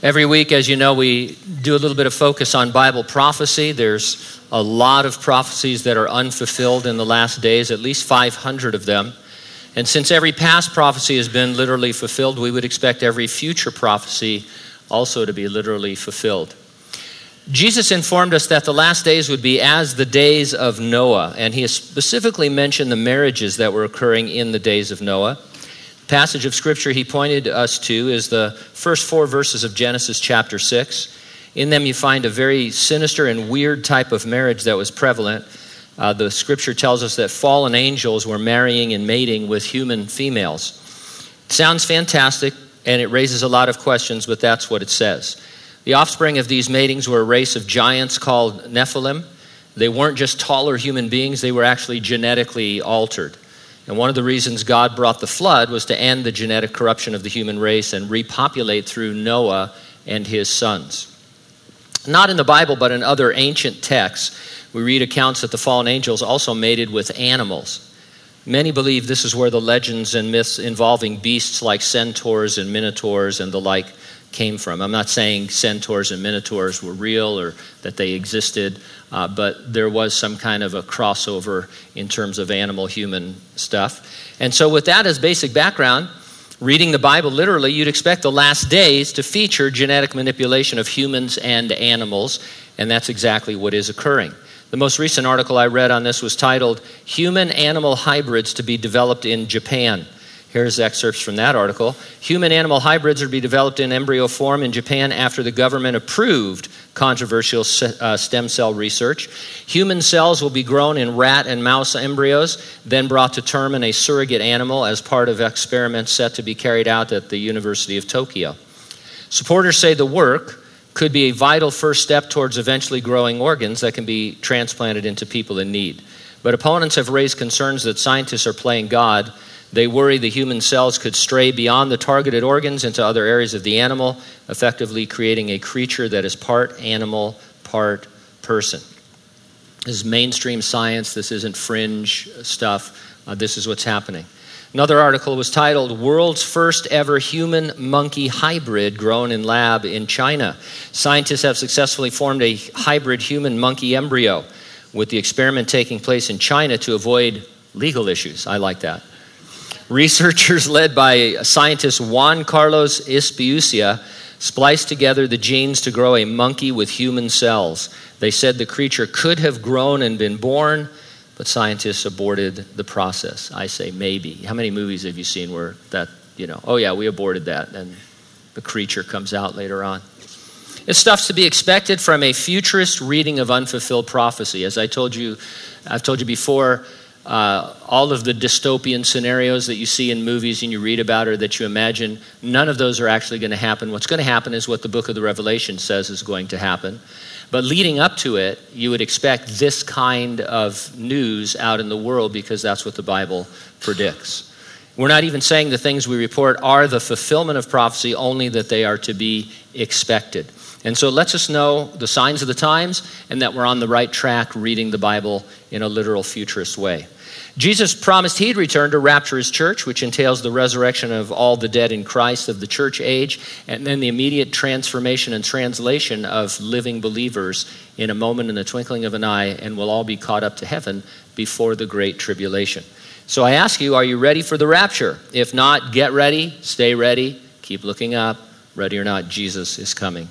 Every week, as you know, we do a little bit of focus on Bible prophecy. There's a lot of prophecies that are unfulfilled in the last days, at least 500 of them. And since every past prophecy has been literally fulfilled, we would expect every future prophecy also to be literally fulfilled. Jesus informed us that the last days would be as the days of Noah, and he specifically mentioned the marriages that were occurring in the days of Noah passage of scripture he pointed us to is the first four verses of Genesis chapter 6. In them, you find a very sinister and weird type of marriage that was prevalent. Uh, the scripture tells us that fallen angels were marrying and mating with human females. Sounds fantastic and it raises a lot of questions, but that's what it says. The offspring of these matings were a race of giants called Nephilim. They weren't just taller human beings, they were actually genetically altered. And one of the reasons God brought the flood was to end the genetic corruption of the human race and repopulate through Noah and his sons. Not in the Bible, but in other ancient texts, we read accounts that the fallen angels also mated with animals. Many believe this is where the legends and myths involving beasts like centaurs and minotaurs and the like came from. I'm not saying centaurs and minotaurs were real or that they existed, uh, but there was some kind of a crossover in terms of animal human stuff. And so, with that as basic background, reading the Bible literally, you'd expect the last days to feature genetic manipulation of humans and animals, and that's exactly what is occurring. The most recent article I read on this was titled Human Animal Hybrids to be Developed in Japan. Here's excerpts from that article. Human animal hybrids are to be developed in embryo form in Japan after the government approved controversial uh, stem cell research. Human cells will be grown in rat and mouse embryos, then brought to term in a surrogate animal as part of experiments set to be carried out at the University of Tokyo. Supporters say the work could be a vital first step towards eventually growing organs that can be transplanted into people in need. But opponents have raised concerns that scientists are playing God they worry the human cells could stray beyond the targeted organs into other areas of the animal, effectively creating a creature that is part animal, part person. This is mainstream science. This isn't fringe stuff. Uh, this is what's happening. Another article was titled World's First Ever Human Monkey Hybrid Grown in Lab in China. Scientists have successfully formed a hybrid human monkey embryo, with the experiment taking place in China to avoid legal issues. I like that. Researchers led by scientist Juan Carlos Izpisua spliced together the genes to grow a monkey with human cells. They said the creature could have grown and been born, but scientists aborted the process. I say maybe. How many movies have you seen where that, you know, oh yeah, we aborted that, and the creature comes out later on? It's stuff to be expected from a futurist reading of unfulfilled prophecy. As I told you, I've told you before, uh, all of the dystopian scenarios that you see in movies and you read about or that you imagine, none of those are actually going to happen. What's going to happen is what the book of the Revelation says is going to happen. But leading up to it, you would expect this kind of news out in the world because that's what the Bible predicts. We're not even saying the things we report are the fulfillment of prophecy, only that they are to be expected. And so it lets us know the signs of the times and that we're on the right track reading the Bible in a literal futurist way. Jesus promised he'd return to rapture his church, which entails the resurrection of all the dead in Christ of the church age, and then the immediate transformation and translation of living believers in a moment in the twinkling of an eye, and we'll all be caught up to heaven before the great tribulation. So I ask you, are you ready for the rapture? If not, get ready, stay ready, keep looking up. Ready or not, Jesus is coming.